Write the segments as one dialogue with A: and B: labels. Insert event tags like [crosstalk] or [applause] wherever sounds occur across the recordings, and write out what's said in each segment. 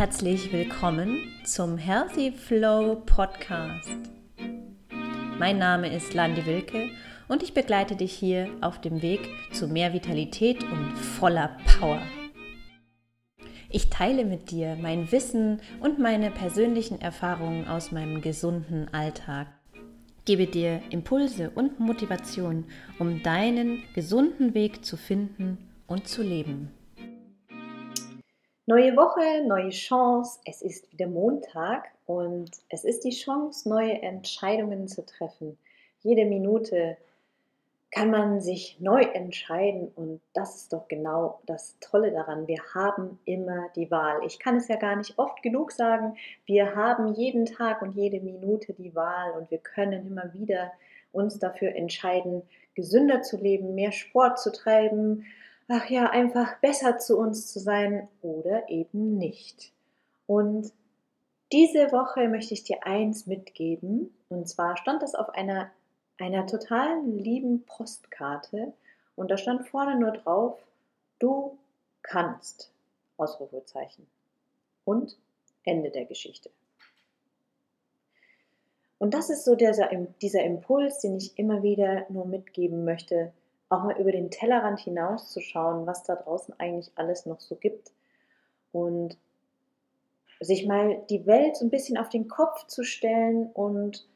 A: Herzlich willkommen zum Healthy Flow Podcast. Mein Name ist Landi Wilke und ich begleite dich hier auf dem Weg zu mehr Vitalität und voller Power. Ich teile mit dir mein Wissen und meine persönlichen Erfahrungen aus meinem gesunden Alltag. Gebe dir Impulse und Motivation, um deinen gesunden Weg zu finden und zu leben.
B: Neue Woche, neue Chance. Es ist wieder Montag und es ist die Chance, neue Entscheidungen zu treffen. Jede Minute kann man sich neu entscheiden und das ist doch genau das Tolle daran. Wir haben immer die Wahl. Ich kann es ja gar nicht oft genug sagen. Wir haben jeden Tag und jede Minute die Wahl und wir können immer wieder uns dafür entscheiden, gesünder zu leben, mehr Sport zu treiben, ach ja, einfach besser zu uns zu sein oder eben nicht. Und diese Woche möchte ich dir eins mitgeben. Und zwar stand das auf einer, einer total lieben Postkarte. Und da stand vorne nur drauf, du kannst. Ausrufezeichen. Und Ende der Geschichte. Und das ist so dieser, dieser Impuls, den ich immer wieder nur mitgeben möchte auch mal über den Tellerrand hinauszuschauen, was da draußen eigentlich alles noch so gibt und sich mal die Welt so ein bisschen auf den Kopf zu stellen und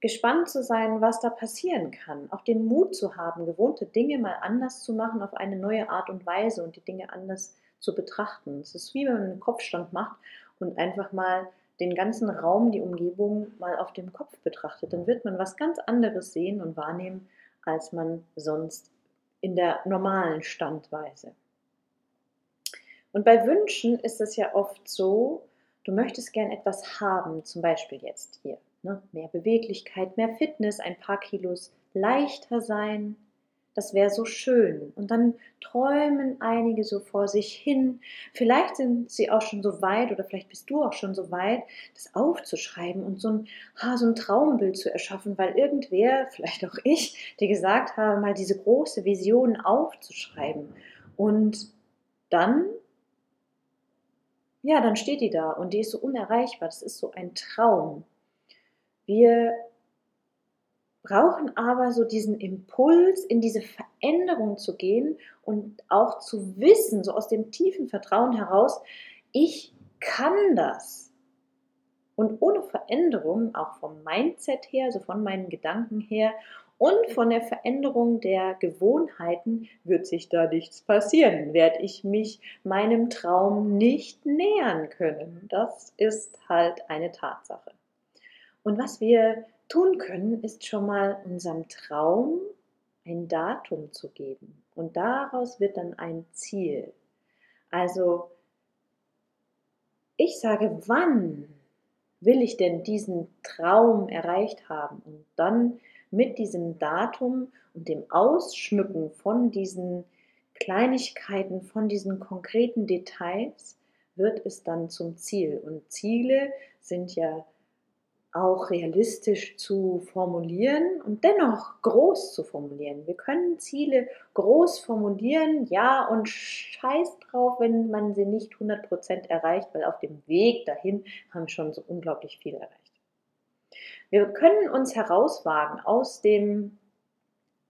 B: gespannt zu sein, was da passieren kann. Auch den Mut zu haben, gewohnte Dinge mal anders zu machen auf eine neue Art und Weise und die Dinge anders zu betrachten. Es ist wie wenn man einen Kopfstand macht und einfach mal den ganzen Raum, die Umgebung mal auf dem Kopf betrachtet. Dann wird man was ganz anderes sehen und wahrnehmen, als man sonst in der normalen Standweise. Und bei Wünschen ist es ja oft so, du möchtest gern etwas haben, zum Beispiel jetzt hier, ne? mehr Beweglichkeit, mehr Fitness, ein paar Kilos leichter sein, das wäre so schön. Und dann träumen einige so vor sich hin. Vielleicht sind sie auch schon so weit oder vielleicht bist du auch schon so weit, das aufzuschreiben und so ein, ha, so ein Traumbild zu erschaffen, weil irgendwer, [laughs] vielleicht auch ich, dir gesagt habe, mal diese große Vision aufzuschreiben. Und dann, ja, dann steht die da und die ist so unerreichbar. Das ist so ein Traum. Wir brauchen aber so diesen Impuls, in diese Veränderung zu gehen und auch zu wissen, so aus dem tiefen Vertrauen heraus, ich kann das. Und ohne Veränderung, auch vom Mindset her, also von meinen Gedanken her und von der Veränderung der Gewohnheiten wird sich da nichts passieren, werde ich mich meinem Traum nicht nähern können. Das ist halt eine Tatsache. Und was wir tun können, ist schon mal unserem Traum ein Datum zu geben. Und daraus wird dann ein Ziel. Also, ich sage, wann will ich denn diesen Traum erreicht haben? Und dann mit diesem Datum und dem Ausschmücken von diesen Kleinigkeiten, von diesen konkreten Details, wird es dann zum Ziel. Und Ziele sind ja auch realistisch zu formulieren und dennoch groß zu formulieren. Wir können Ziele groß formulieren, ja, und scheiß drauf, wenn man sie nicht 100% erreicht, weil auf dem Weg dahin haben schon so unglaublich viel erreicht. Wir können uns herauswagen aus dem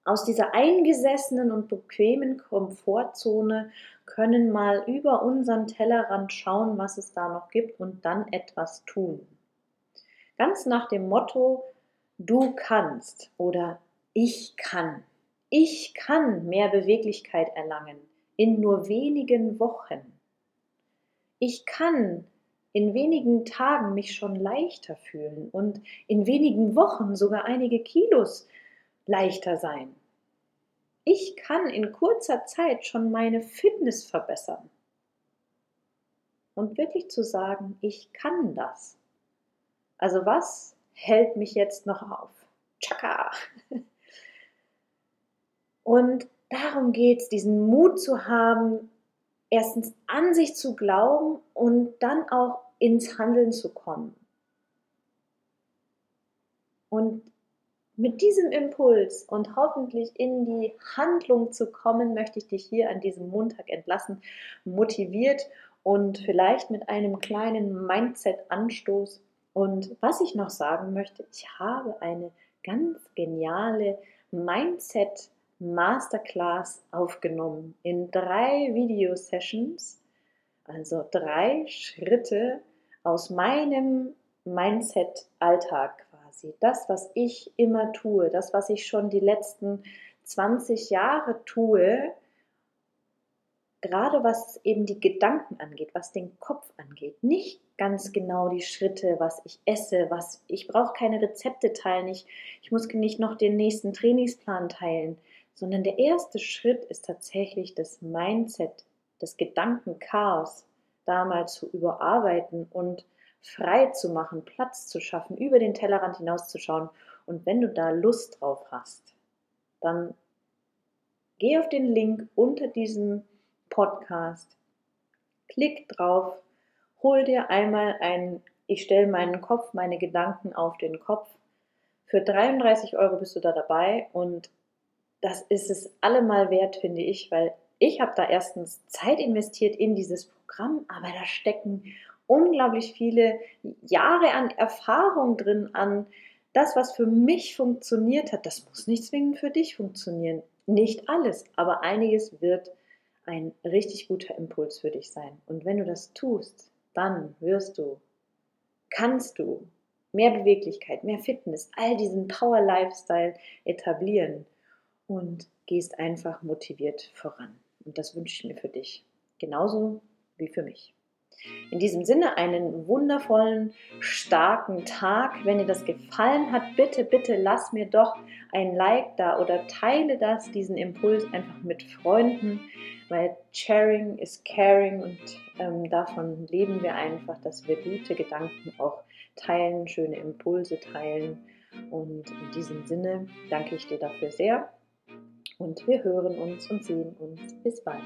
B: aus dieser eingesessenen und bequemen Komfortzone können mal über unseren Tellerrand schauen, was es da noch gibt und dann etwas tun. Ganz nach dem Motto, du kannst oder ich kann. Ich kann mehr Beweglichkeit erlangen in nur wenigen Wochen. Ich kann in wenigen Tagen mich schon leichter fühlen und in wenigen Wochen sogar einige Kilos leichter sein. Ich kann in kurzer Zeit schon meine Fitness verbessern. Und wirklich zu sagen, ich kann das, also was hält mich jetzt noch auf? Chaka! Und darum geht es, diesen Mut zu haben, erstens an sich zu glauben und dann auch ins Handeln zu kommen. Und mit diesem Impuls und hoffentlich in die Handlung zu kommen, möchte ich dich hier an diesem Montag entlassen, motiviert und vielleicht mit einem kleinen Mindset-Anstoß. Und was ich noch sagen möchte, ich habe eine ganz geniale Mindset-Masterclass aufgenommen in drei Video-Sessions, also drei Schritte aus meinem Mindset-Alltag quasi. Das, was ich immer tue, das, was ich schon die letzten 20 Jahre tue, gerade was eben die Gedanken angeht, was den Kopf angeht. Nicht ganz genau die Schritte, was ich esse, was ich brauche keine Rezepte teilen, ich, ich muss nicht noch den nächsten Trainingsplan teilen, sondern der erste Schritt ist tatsächlich das Mindset, das Gedankenchaos da mal zu überarbeiten und frei zu machen, Platz zu schaffen, über den Tellerrand hinauszuschauen. Und wenn du da Lust drauf hast, dann geh auf den Link unter diesem Podcast, klick drauf, hol dir einmal ein, ich stelle meinen Kopf, meine Gedanken auf den Kopf. Für 33 Euro bist du da dabei und das ist es allemal wert, finde ich, weil ich habe da erstens Zeit investiert in dieses Programm, aber da stecken unglaublich viele Jahre an Erfahrung drin, an das, was für mich funktioniert hat. Das muss nicht zwingend für dich funktionieren. Nicht alles, aber einiges wird ein richtig guter Impuls für dich sein. Und wenn du das tust, dann wirst du, kannst du mehr Beweglichkeit, mehr Fitness, all diesen Power Lifestyle etablieren und gehst einfach motiviert voran. Und das wünsche ich mir für dich. Genauso wie für mich. In diesem Sinne einen wundervollen, starken Tag. Wenn dir das gefallen hat, bitte, bitte lass mir doch ein Like da oder teile das, diesen Impuls einfach mit Freunden, weil Sharing is Caring und ähm, davon leben wir einfach, dass wir gute Gedanken auch teilen, schöne Impulse teilen. Und in diesem Sinne danke ich dir dafür sehr und wir hören uns und sehen uns. Bis bald.